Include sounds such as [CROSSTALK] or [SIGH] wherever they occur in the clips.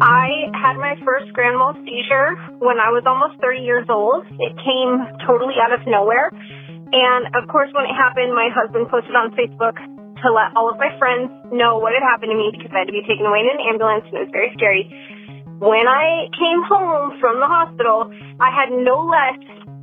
I had my first grand mal seizure when I was almost 30 years old. It came totally out of nowhere. And of course, when it happened, my husband posted on Facebook to let all of my friends know what had happened to me because I had to be taken away in an ambulance and it was very scary. When I came home from the hospital, I had no less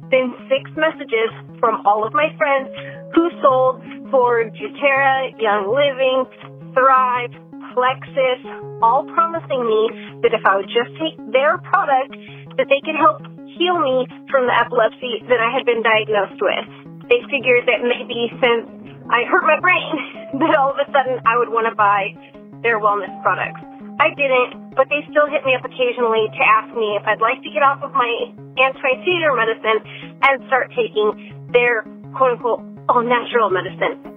than six messages from all of my friends who sold for doTERRA, Young Living, Thrive, Plexus, all promising me that if I would just take their product, that they could help heal me from the epilepsy that I had been diagnosed with. They figured that maybe since I hurt my brain, [LAUGHS] that all of a sudden I would want to buy their wellness products. I didn't, but they still hit me up occasionally to ask me if I'd like to get off of my anti-seizure medicine and start taking their quote unquote all natural medicine.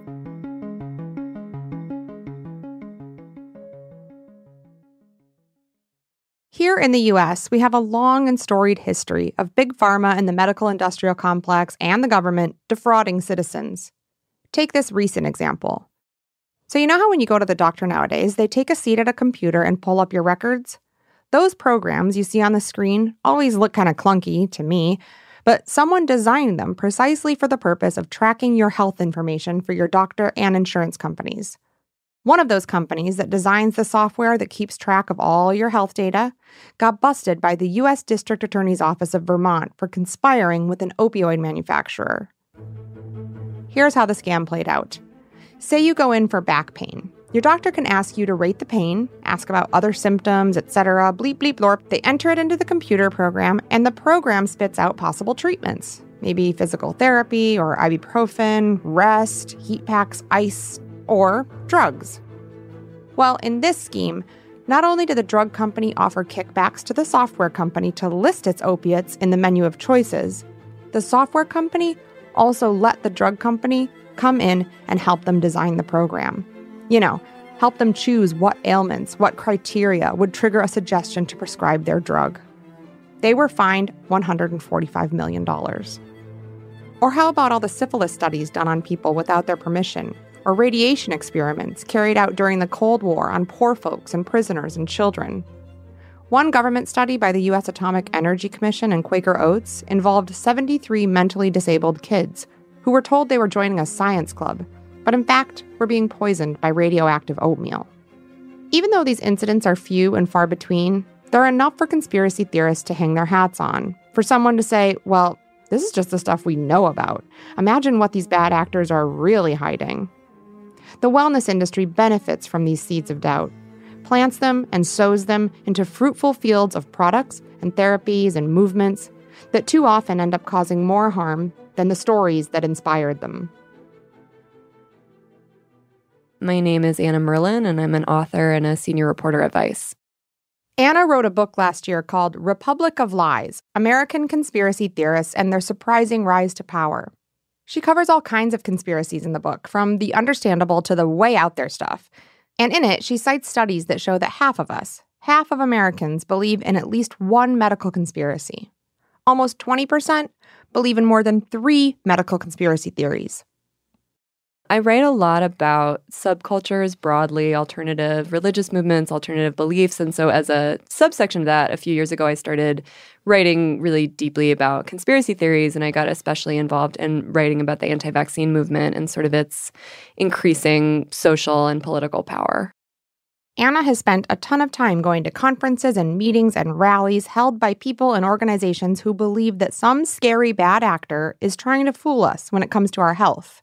Here in the US, we have a long and storied history of big pharma and the medical industrial complex and the government defrauding citizens. Take this recent example. So, you know how when you go to the doctor nowadays, they take a seat at a computer and pull up your records? Those programs you see on the screen always look kind of clunky to me, but someone designed them precisely for the purpose of tracking your health information for your doctor and insurance companies. One of those companies that designs the software that keeps track of all your health data got busted by the U.S. District Attorney's Office of Vermont for conspiring with an opioid manufacturer. Here's how the scam played out. Say you go in for back pain. Your doctor can ask you to rate the pain, ask about other symptoms, etc. Bleep, bleep, blorp. They enter it into the computer program, and the program spits out possible treatments. Maybe physical therapy or ibuprofen, rest, heat packs, ice, or drugs. Well, in this scheme, not only did the drug company offer kickbacks to the software company to list its opiates in the menu of choices, the software company also let the drug company come in and help them design the program. You know, help them choose what ailments, what criteria would trigger a suggestion to prescribe their drug. They were fined $145 million. Or how about all the syphilis studies done on people without their permission, or radiation experiments carried out during the Cold War on poor folks and prisoners and children. One government study by the U.S. Atomic Energy Commission and Quaker Oats involved 73 mentally disabled kids who were told they were joining a science club, but in fact were being poisoned by radioactive oatmeal. Even though these incidents are few and far between, they're enough for conspiracy theorists to hang their hats on. For someone to say, well, this is just the stuff we know about. Imagine what these bad actors are really hiding. The wellness industry benefits from these seeds of doubt. plants them, and sows them into fruitful fields of products and therapies and movements that too often end up causing more harm than the stories that inspired them. My name is Anna Merlan, and I'm an author and a senior reporter at Vice. Anna wrote a book last year called Republic of Lies American Conspiracy Theorists and Their Surprising Rise to Power. She covers all kinds of conspiracies in the book, from the understandable to the way out there stuff. And in it, she cites studies that show that half of us, half of Americans, believe in at least one medical conspiracy. Almost 20% believe in more than three medical conspiracy theories. I write a lot about subcultures broadly, alternative religious movements, alternative beliefs. And so, as a subsection of that, a few years ago, I started writing really deeply about conspiracy theories. And I got especially involved in writing about the anti vaccine movement and sort of its increasing social and political power. Anna has spent a ton of time going to conferences and meetings and rallies held by people and organizations who believe that some scary bad actor is trying to fool us when it comes to our health.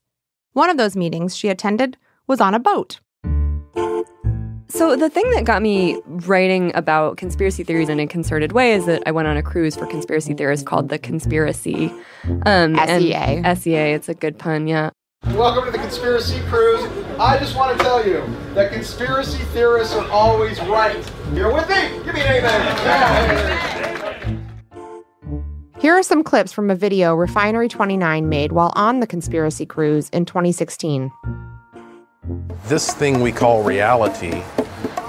One of those meetings she attended was on a boat. So, the thing that got me writing about conspiracy theories in a concerted way is that I went on a cruise for conspiracy theorists called The Conspiracy. Um, SEA. SEA, it's a good pun, yeah. Welcome to the Conspiracy Cruise. I just want to tell you that conspiracy theorists are always right. You're with me? Give me an amen. Here are some clips from a video Refinery 29 made while on the conspiracy cruise in 2016. This thing we call reality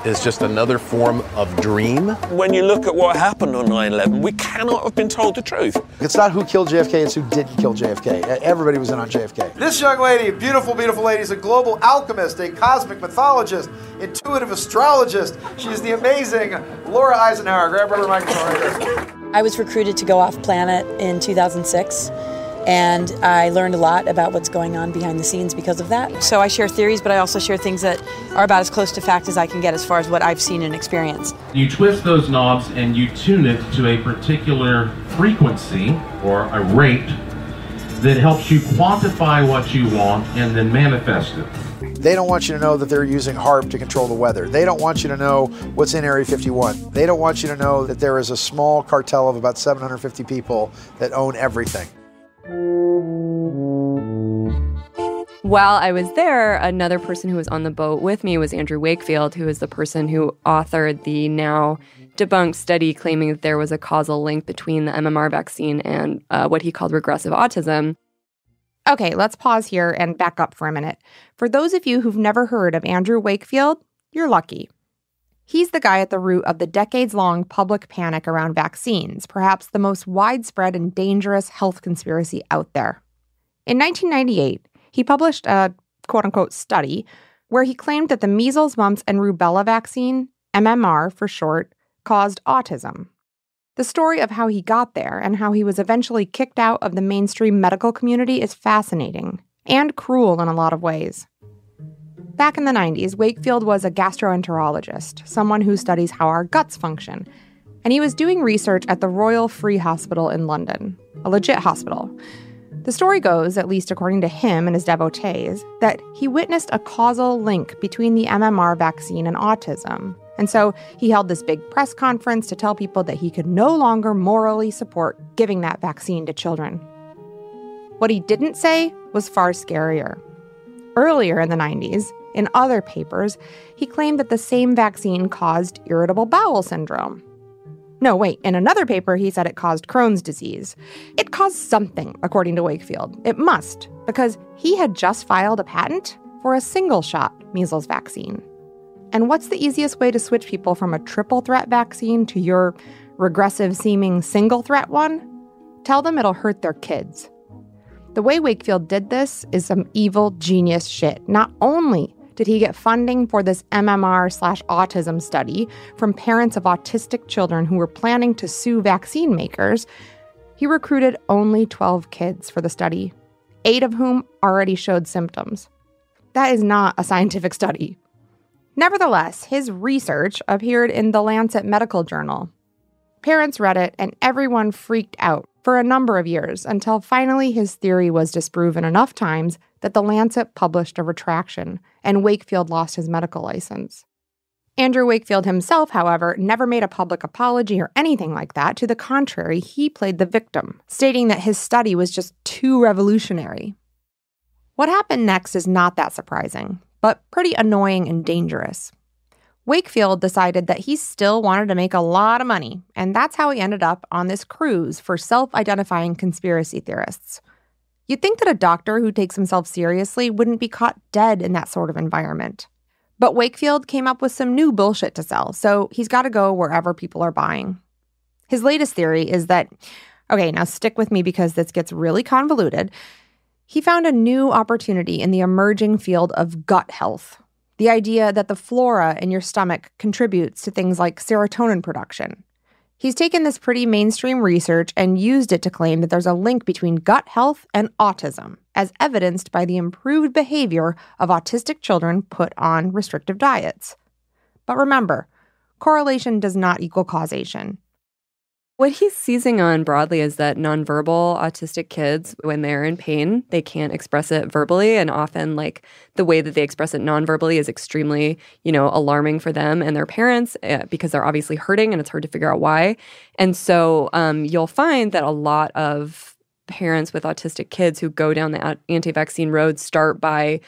is just another form of dream. When you look at what happened on 9 11, we cannot have been told the truth. It's not who killed JFK, it's who didn't kill JFK. Everybody was in on JFK. This young lady, beautiful, beautiful lady, is a global alchemist, a cosmic mythologist, intuitive astrologist. She's the amazing Laura Eisenhower. Grab her microphone right here. I was recruited to go off planet in 2006 and I learned a lot about what's going on behind the scenes because of that. So I share theories, but I also share things that are about as close to fact as I can get as far as what I've seen and experienced. You twist those knobs and you tune it to a particular frequency or a rate that helps you quantify what you want and then manifest it. They don't want you to know that they're using HAARP to control the weather. They don't want you to know what's in Area 51. They don't want you to know that there is a small cartel of about 750 people that own everything. While I was there, another person who was on the boat with me was Andrew Wakefield, who is the person who authored the now debunked study claiming that there was a causal link between the MMR vaccine and uh, what he called regressive autism. Okay, let's pause here and back up for a minute. For those of you who've never heard of Andrew Wakefield, you're lucky. He's the guy at the root of the decades long public panic around vaccines, perhaps the most widespread and dangerous health conspiracy out there. In 1998, he published a quote unquote study where he claimed that the measles, mumps, and rubella vaccine, MMR for short, caused autism. The story of how he got there and how he was eventually kicked out of the mainstream medical community is fascinating and cruel in a lot of ways. Back in the 90s, Wakefield was a gastroenterologist, someone who studies how our guts function, and he was doing research at the Royal Free Hospital in London, a legit hospital. The story goes, at least according to him and his devotees, that he witnessed a causal link between the MMR vaccine and autism, and so he held this big press conference to tell people that he could no longer morally support giving that vaccine to children. What he didn't say was far scarier. Earlier in the 90s, in other papers, he claimed that the same vaccine caused irritable bowel syndrome. No, wait, in another paper, he said it caused Crohn's disease. It caused something, according to Wakefield. It must, because he had just filed a patent for a single shot measles vaccine. And what's the easiest way to switch people from a triple threat vaccine to your regressive seeming single threat one? Tell them it'll hurt their kids. The way Wakefield did this is some evil genius shit. Not only did he get funding for this MMR slash autism study from parents of autistic children who were planning to sue vaccine makers, he recruited only 12 kids for the study, eight of whom already showed symptoms. That is not a scientific study. Nevertheless, his research appeared in the Lancet Medical Journal. Parents read it, and everyone freaked out for a number of years until finally his theory was disproven enough times that the Lancet published a retraction and Wakefield lost his medical license. Andrew Wakefield himself, however, never made a public apology or anything like that. To the contrary, he played the victim, stating that his study was just too revolutionary. What happened next is not that surprising, but pretty annoying and dangerous. Wakefield decided that he still wanted to make a lot of money, and that's how he ended up on this cruise for self identifying conspiracy theorists. You'd think that a doctor who takes himself seriously wouldn't be caught dead in that sort of environment. But Wakefield came up with some new bullshit to sell, so he's got to go wherever people are buying. His latest theory is that, okay, now stick with me because this gets really convoluted. He found a new opportunity in the emerging field of gut health. The idea that the flora in your stomach contributes to things like serotonin production. He's taken this pretty mainstream research and used it to claim that there's a link between gut health and autism, as evidenced by the improved behavior of autistic children put on restrictive diets. But remember, correlation does not equal causation. What he's seizing on broadly is that nonverbal autistic kids, when they're in pain, they can't express it verbally. And often, like, the way that they express it nonverbally is extremely, you know, alarming for them and their parents uh, because they're obviously hurting and it's hard to figure out why. And so um, you'll find that a lot of parents with autistic kids who go down the anti vaccine road start by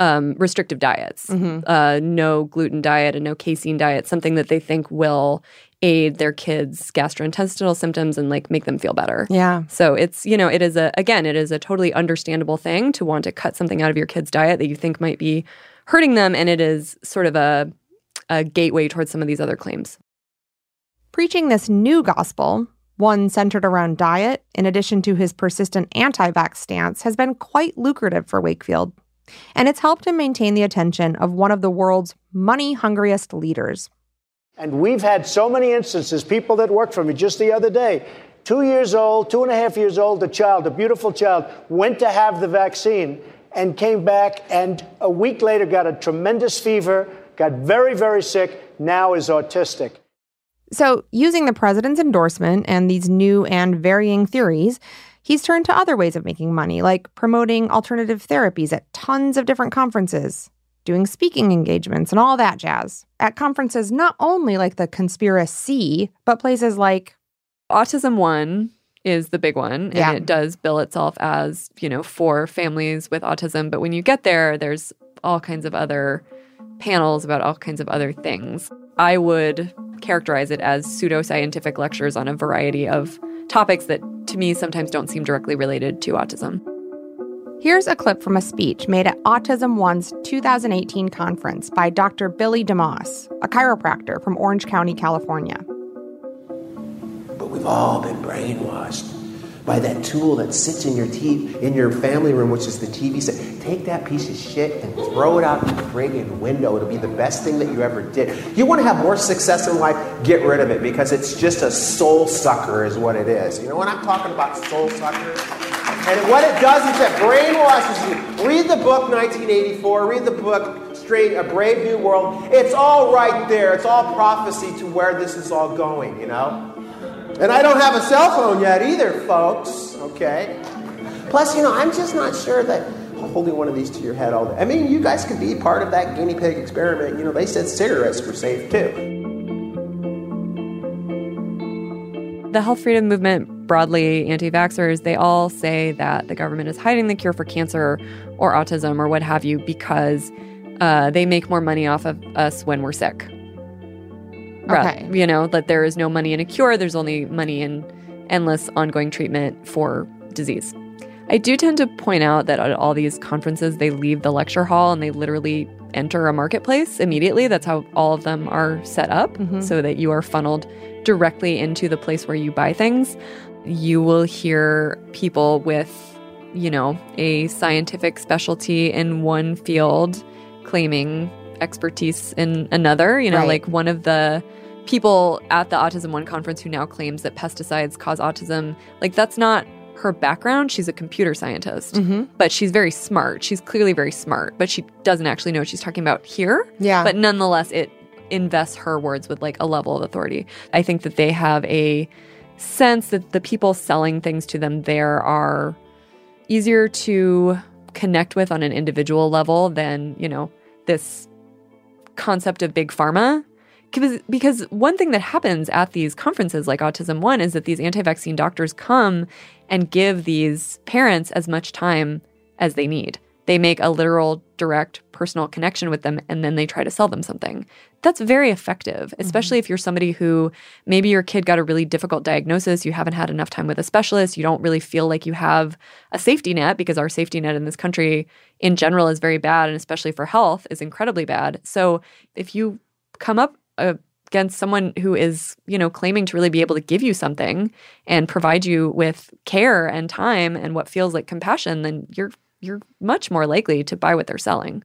um, restrictive diets, mm-hmm. uh, no gluten diet and no casein diet, something that they think will aid their kids' gastrointestinal symptoms and like make them feel better. Yeah. So it's, you know, it is a, again, it is a totally understandable thing to want to cut something out of your kid's diet that you think might be hurting them. And it is sort of a, a gateway towards some of these other claims. Preaching this new gospel, one centered around diet, in addition to his persistent anti vax stance, has been quite lucrative for Wakefield. And it's helped him maintain the attention of one of the world's money hungriest leaders. And we've had so many instances, people that worked for me just the other day, two years old, two and a half years old, a child, a beautiful child, went to have the vaccine and came back and a week later got a tremendous fever, got very, very sick, now is autistic. So, using the president's endorsement and these new and varying theories, he's turned to other ways of making money, like promoting alternative therapies at tons of different conferences doing speaking engagements and all that jazz at conferences not only like the conspiracy, but places like Autism One is the big one and yeah. it does bill itself as, you know, for families with autism, but when you get there there's all kinds of other panels about all kinds of other things. I would characterize it as pseudoscientific lectures on a variety of topics that to me sometimes don't seem directly related to autism. Here's a clip from a speech made at Autism One's 2018 conference by Dr. Billy DeMoss, a chiropractor from Orange County, California. But we've all been brainwashed by that tool that sits in your TV, in your family room, which is the TV set. Take that piece of shit and throw it out the friggin' window. It'll be the best thing that you ever did. You want to have more success in life? Get rid of it because it's just a soul sucker, is what it is. You know what I'm talking about, soul sucker? And what it does is it brainwashes you. Read the book 1984, read the book Straight A Brave New World. It's all right there. It's all prophecy to where this is all going, you know? And I don't have a cell phone yet either, folks, okay? Plus, you know, I'm just not sure that holding one of these to your head all day. I mean, you guys could be part of that guinea pig experiment. You know, they said cigarettes were safe too. The health freedom movement, broadly anti vaxxers, they all say that the government is hiding the cure for cancer or autism or what have you because uh, they make more money off of us when we're sick. Okay. you know, that there is no money in a cure, there's only money in endless ongoing treatment for disease. I do tend to point out that at all these conferences, they leave the lecture hall and they literally enter a marketplace immediately. That's how all of them are set up mm-hmm. so that you are funneled directly into the place where you buy things. You will hear people with, you know, a scientific specialty in one field claiming expertise in another. You know, right. like one of the people at the Autism One conference who now claims that pesticides cause autism, like that's not her background, she's a computer scientist, mm-hmm. but she's very smart. She's clearly very smart, but she doesn't actually know what she's talking about here. Yeah. But nonetheless, it invests her words with like a level of authority. I think that they have a sense that the people selling things to them there are easier to connect with on an individual level than, you know, this concept of big pharma because because one thing that happens at these conferences like autism one is that these anti-vaccine doctors come and give these parents as much time as they need. They make a literal direct personal connection with them and then they try to sell them something. That's very effective especially mm-hmm. if you're somebody who maybe your kid got a really difficult diagnosis you haven't had enough time with a specialist you don't really feel like you have a safety net because our safety net in this country in general is very bad and especially for health is incredibly bad. So if you come up against someone who is, you know, claiming to really be able to give you something and provide you with care and time and what feels like compassion, then you're you're much more likely to buy what they're selling.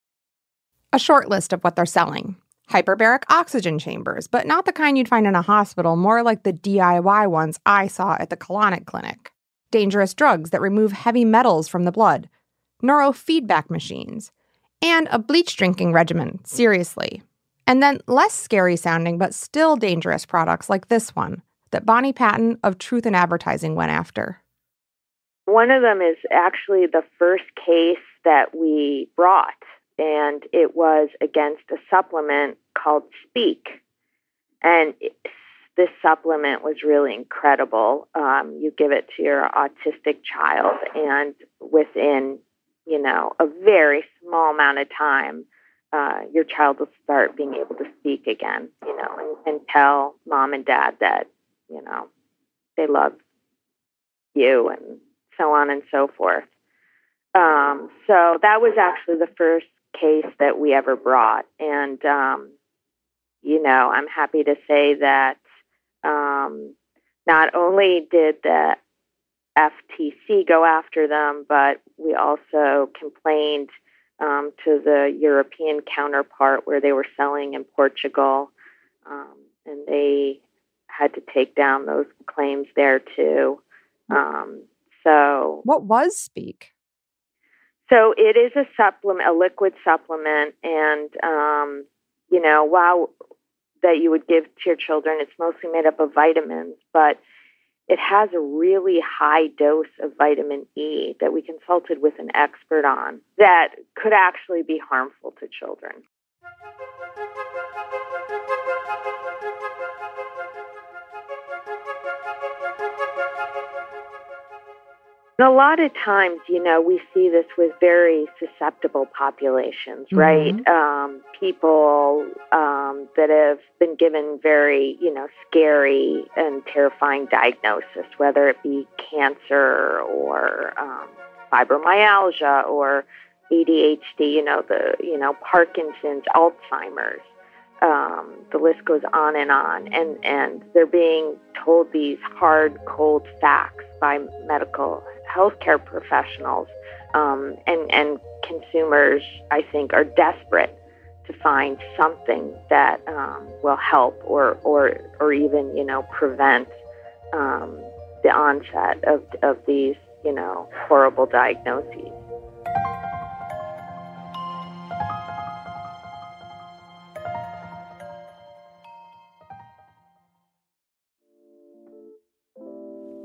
A short list of what they're selling. Hyperbaric oxygen chambers, but not the kind you'd find in a hospital, more like the DIY ones I saw at the colonic clinic. Dangerous drugs that remove heavy metals from the blood. Neurofeedback machines. And a bleach drinking regimen, seriously. And then less scary sounding, but still dangerous products like this one that Bonnie Patten of Truth in Advertising went after. One of them is actually the first case that we brought, and it was against a supplement called Speak. And this supplement was really incredible. Um, you give it to your autistic child, and within, you know, a very small amount of time, uh, your child will start being able to speak again, you know, and, and tell mom and dad that, you know, they love you and so on and so forth. Um, so that was actually the first case that we ever brought. And, um, you know, I'm happy to say that um, not only did the FTC go after them, but we also complained um, to the European counterpart where they were selling in Portugal, um, and they had to take down those claims there too. Um, so, what was Speak? So it is a supplement, a liquid supplement, and um, you know, while that you would give to your children, it's mostly made up of vitamins, but it has a really high dose of vitamin E that we consulted with an expert on that could actually be harmful to children. A lot of times, you know, we see this with very susceptible populations, mm-hmm. right? Um, people um, that have been given very, you know, scary and terrifying diagnosis, whether it be cancer or um, fibromyalgia or ADHD, you know, the, you know, Parkinson's, Alzheimer's. Um, the list goes on and on, and and they're being told these hard, cold facts by medical healthcare professionals um, and, and consumers, I think, are desperate to find something that um, will help or, or, or even, you know, prevent um, the onset of, of these, you know, horrible diagnoses.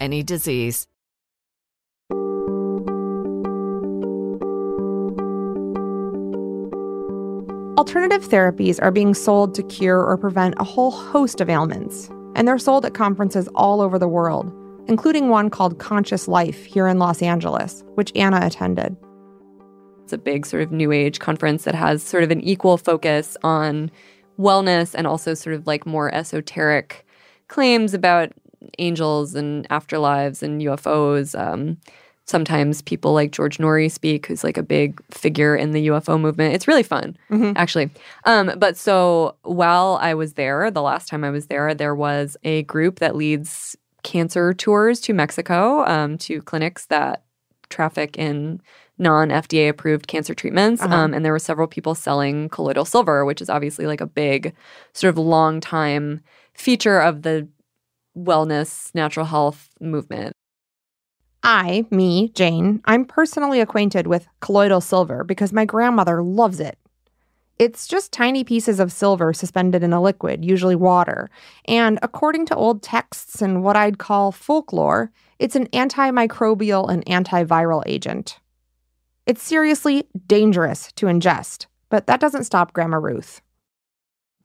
any disease. Alternative therapies are being sold to cure or prevent a whole host of ailments, and they're sold at conferences all over the world, including one called Conscious Life here in Los Angeles, which Anna attended. It's a big sort of new age conference that has sort of an equal focus on wellness and also sort of like more esoteric claims about angels and afterlives and UFOs. Um, sometimes people like George Noory speak, who's like a big figure in the UFO movement. It's really fun, Mhm. actually. Um, but so while I was there, the last time I was there, there was a group that leads cancer tours to Mexico, um, to clinics that traffic in non FDA approved cancer treatments. Uh-huh. Um, and there were several people selling colloidal silver, which is obviously like a big, sort of long time feature of the wellness, natural health movement. I, me, Jane, I'm personally acquainted with colloidal silver because my grandmother loves it. It's just tiny pieces of silver suspended in a liquid, usually water. And according to old texts and what I'd call folklore, it's an antimicrobial and antiviral agent. It's seriously dangerous to ingest, but that doesn't stop Grandma Ruth.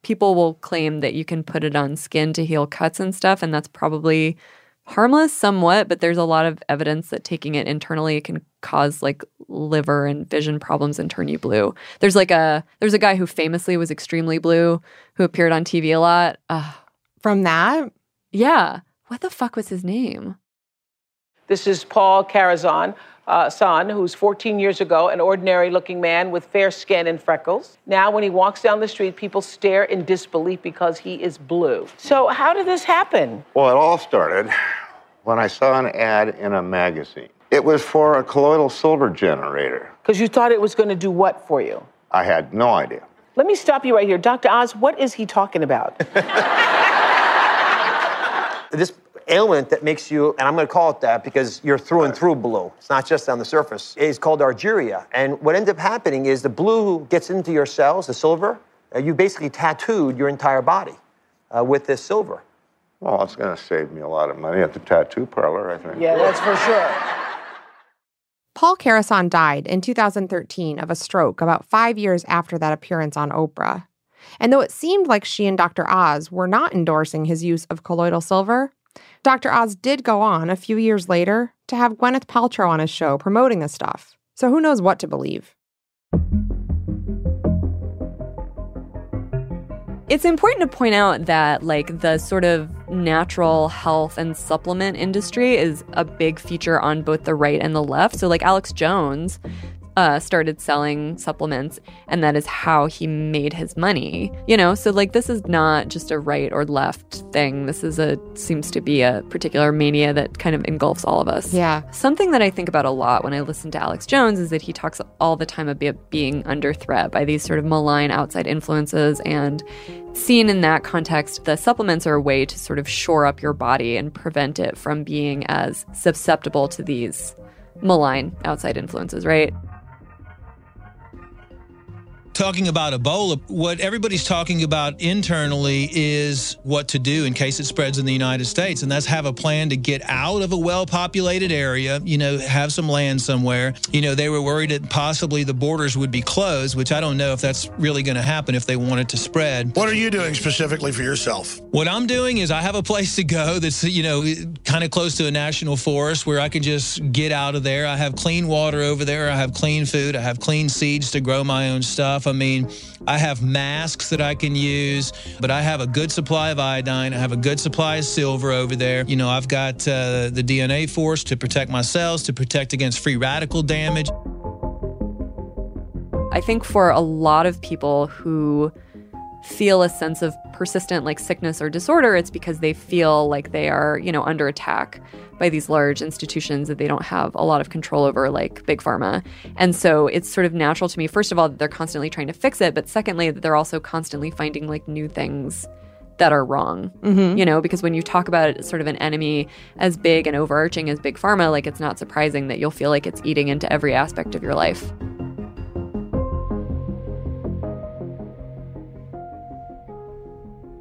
People will claim that you can put it on skin to heal cuts and stuff, and that's probably harmless somewhat, but there's a lot of evidence that taking it internally can cause like liver and vision problems and turn you blue. There's like a there's a guy who famously was extremely blue who appeared on TV a lot. Uh, From that? yeah. What the fuck was his name? This is Paul Carazon, uh, son, who's 14 years ago, an ordinary looking man with fair skin and freckles. Now, when he walks down the street, people stare in disbelief because he is blue. So, how did this happen? Well, it all started when I saw an ad in a magazine. It was for a colloidal silver generator. Because you thought it was going to do what for you? I had no idea. Let me stop you right here. Dr. Oz, what is he talking about? [LAUGHS] this ailment that makes you, and I'm going to call it that because you're through and through blue. It's not just on the surface. It's called argyria. And what ends up happening is the blue gets into your cells, the silver. Uh, you basically tattooed your entire body uh, with this silver. Well, it's going to save me a lot of money at the tattoo parlor, I think. yeah, that's for sure. Paul Karason died in 2013 of a stroke about five years after that appearance on Oprah. And though it seemed like she and Dr. Oz were not endorsing his use of colloidal silver, Dr. Oz did go on a few years later to have Gwyneth Paltrow on his show promoting the stuff. So who knows what to believe? It's important to point out that like the sort of natural health and supplement industry is a big feature on both the right and the left. So like Alex Jones uh, started selling supplements, and that is how he made his money. You know, so like this is not just a right or left thing. This is a seems to be a particular mania that kind of engulfs all of us. Yeah. Something that I think about a lot when I listen to Alex Jones is that he talks all the time about being under threat by these sort of malign outside influences and seen in that context, the supplements are a way to sort of shore up your body and prevent it from being as susceptible to these malign outside influences, right? Talking about Ebola, what everybody's talking about internally is what to do in case it spreads in the United States. And that's have a plan to get out of a well populated area, you know, have some land somewhere. You know, they were worried that possibly the borders would be closed, which I don't know if that's really going to happen if they want it to spread. What are you doing specifically for yourself? What I'm doing is I have a place to go that's, you know, kind of close to a national forest where I can just get out of there. I have clean water over there. I have clean food. I have clean seeds to grow my own stuff. I mean, I have masks that I can use, but I have a good supply of iodine. I have a good supply of silver over there. You know, I've got uh, the DNA force to protect my cells, to protect against free radical damage. I think for a lot of people who feel a sense of persistent like sickness or disorder, it's because they feel like they are, you know, under attack by these large institutions that they don't have a lot of control over, like big pharma. And so it's sort of natural to me, first of all, that they're constantly trying to fix it, but secondly, that they're also constantly finding like new things that are wrong. Mhm. You know, because when you talk about sort of an enemy as big and overarching as big pharma, like it's not surprising that you'll feel like it's eating into every aspect of your life.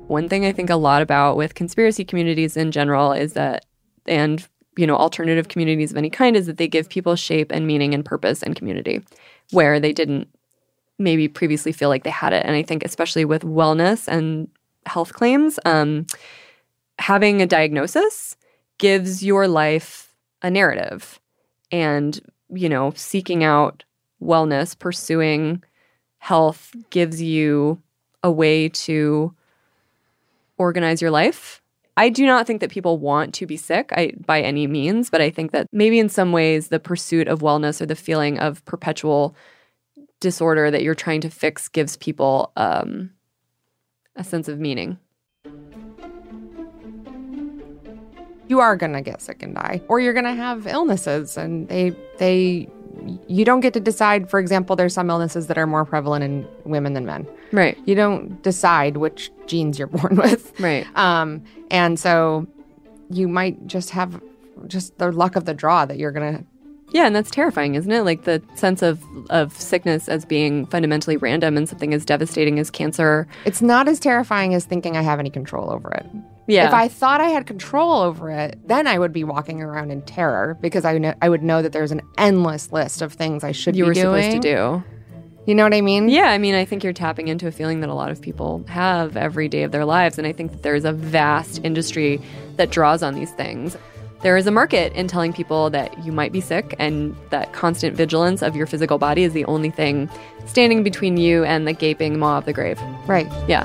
One thing I think a lot about with conspiracy communities in general is that, and you know, alternative communities of any kind, is that they give people shape and meaning and purpose and community where they didn't maybe previously feel like they had it. And I think, especially with wellness and health claims, um, having a diagnosis gives your life a narrative. And, you know, seeking out wellness, pursuing health gives you a way to organize your life. I do not think that people want to be sick I, by any means, but I think that maybe in some ways the pursuit of wellness or the feeling of perpetual disorder that you're trying to fix gives people um, a sense of meaning. you are going to get sick and die or you're going to have illnesses and they they you don't get to decide for example there's some illnesses that are more prevalent in women than men right you don't decide which genes you're [LAUGHS] born with right um and so you might just have just the luck of the draw that you're going to Yeah, and that's terrifying, isn't it? Like the sense of of sickness as being fundamentally random and something as devastating as cancer. It's not as terrifying as thinking I have any control over it. Yeah. If I thought I had control over it, then I would be walking around in terror because I know I would know that there's an endless list of things I should you be were doing. supposed to do. You know what I mean? Yeah, I mean, I think you're tapping into a feeling that a lot of people have every day of their lives. And I think that there's a vast industry that draws on these things. There is a market in telling people that you might be sick and that constant vigilance of your physical body is the only thing standing between you and the gaping maw of the grave. Right. Yeah.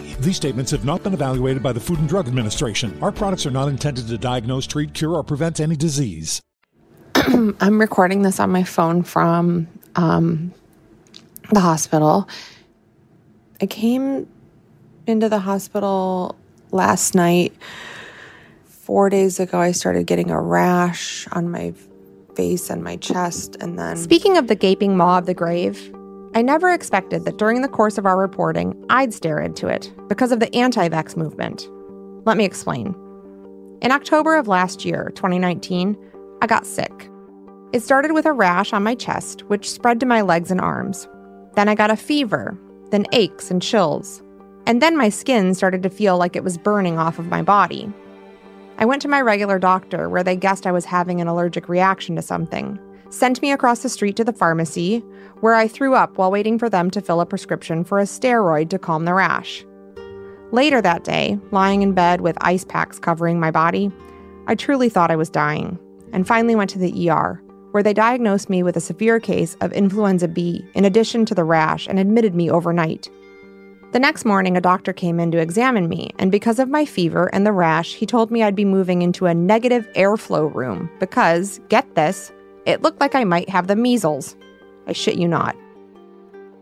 These statements have not been evaluated by the Food and Drug Administration. Our products are not intended to diagnose, treat, cure, or prevent any disease. [CLEARS THROAT] I'm recording this on my phone from um, the hospital. I came into the hospital last night. Four days ago, I started getting a rash on my face and my chest, and then. Speaking of the gaping maw of the grave, I never expected that during the course of our reporting, I'd stare into it because of the anti vax movement. Let me explain. In October of last year, 2019, I got sick. It started with a rash on my chest, which spread to my legs and arms. Then I got a fever, then aches and chills. And then my skin started to feel like it was burning off of my body. I went to my regular doctor where they guessed I was having an allergic reaction to something, sent me across the street to the pharmacy, where I threw up while waiting for them to fill a prescription for a steroid to calm the rash. Later that day, lying in bed with ice packs covering my body, I truly thought I was dying, and finally went to the ER, where they diagnosed me with a severe case of influenza B in addition to the rash and admitted me overnight. The next morning, a doctor came in to examine me, and because of my fever and the rash, he told me I'd be moving into a negative airflow room because, get this, it looked like I might have the measles. I shit you not.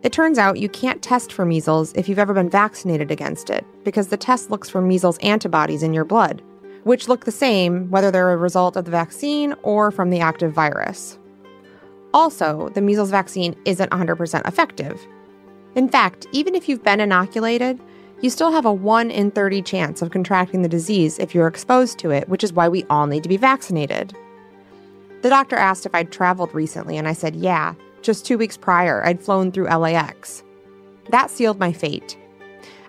It turns out you can't test for measles if you've ever been vaccinated against it, because the test looks for measles antibodies in your blood, which look the same whether they're a result of the vaccine or from the active virus. Also, the measles vaccine isn't 100% effective. In fact, even if you've been inoculated, you still have a 1 in 30 chance of contracting the disease if you're exposed to it, which is why we all need to be vaccinated. The doctor asked if I'd traveled recently, and I said, yeah. Just two weeks prior, I'd flown through LAX. That sealed my fate.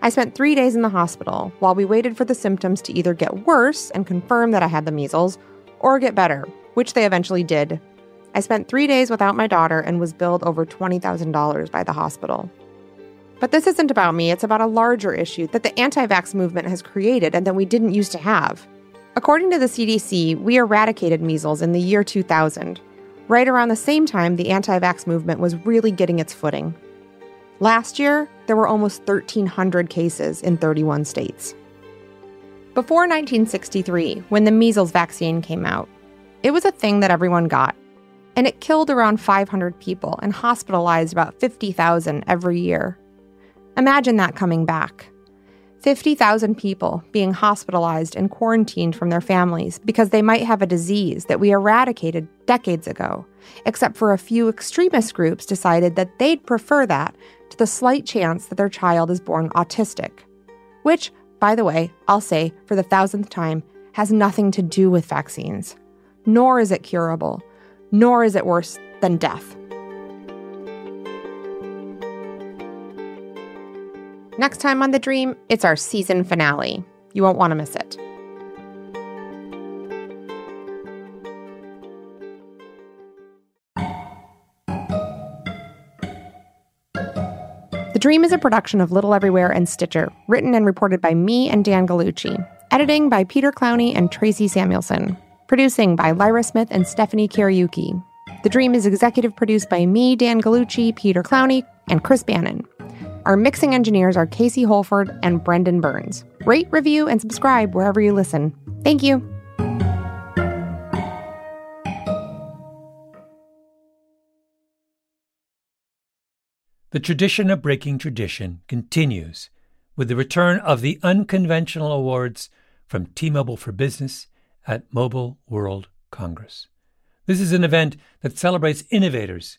I spent three days in the hospital while we waited for the symptoms to either get worse and confirm that I had the measles, or get better, which they eventually did. I spent three days without my daughter and was billed over $20,000 by the hospital. But this isn't about me, it's about a larger issue that the anti vax movement has created and that we didn't used to have. According to the CDC, we eradicated measles in the year 2000, right around the same time the anti vax movement was really getting its footing. Last year, there were almost 1,300 cases in 31 states. Before 1963, when the measles vaccine came out, it was a thing that everyone got, and it killed around 500 people and hospitalized about 50,000 every year. Imagine that coming back 50,000 people being hospitalized and quarantined from their families because they might have a disease that we eradicated decades ago, except for a few extremist groups decided that they'd prefer that to the slight chance that their child is born autistic. Which, by the way, I'll say for the thousandth time, has nothing to do with vaccines. Nor is it curable, nor is it worse than death. Next time on The Dream, it's our season finale. You won't want to miss it. The Dream is a production of Little Everywhere and Stitcher, written and reported by me and Dan Gallucci. Editing by Peter Clowney and Tracy Samuelson. Producing by Lyra Smith and Stephanie Kariuki. The Dream is executive produced by me, Dan Gallucci, Peter Clowney, and Chris Bannon. Our mixing engineers are Casey Holford and Brendan Burns. Rate, review, and subscribe wherever you listen. Thank you. The tradition of breaking tradition continues with the return of the unconventional awards from T Mobile for Business at Mobile World Congress. This is an event that celebrates innovators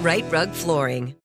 Rite Rug Flooring.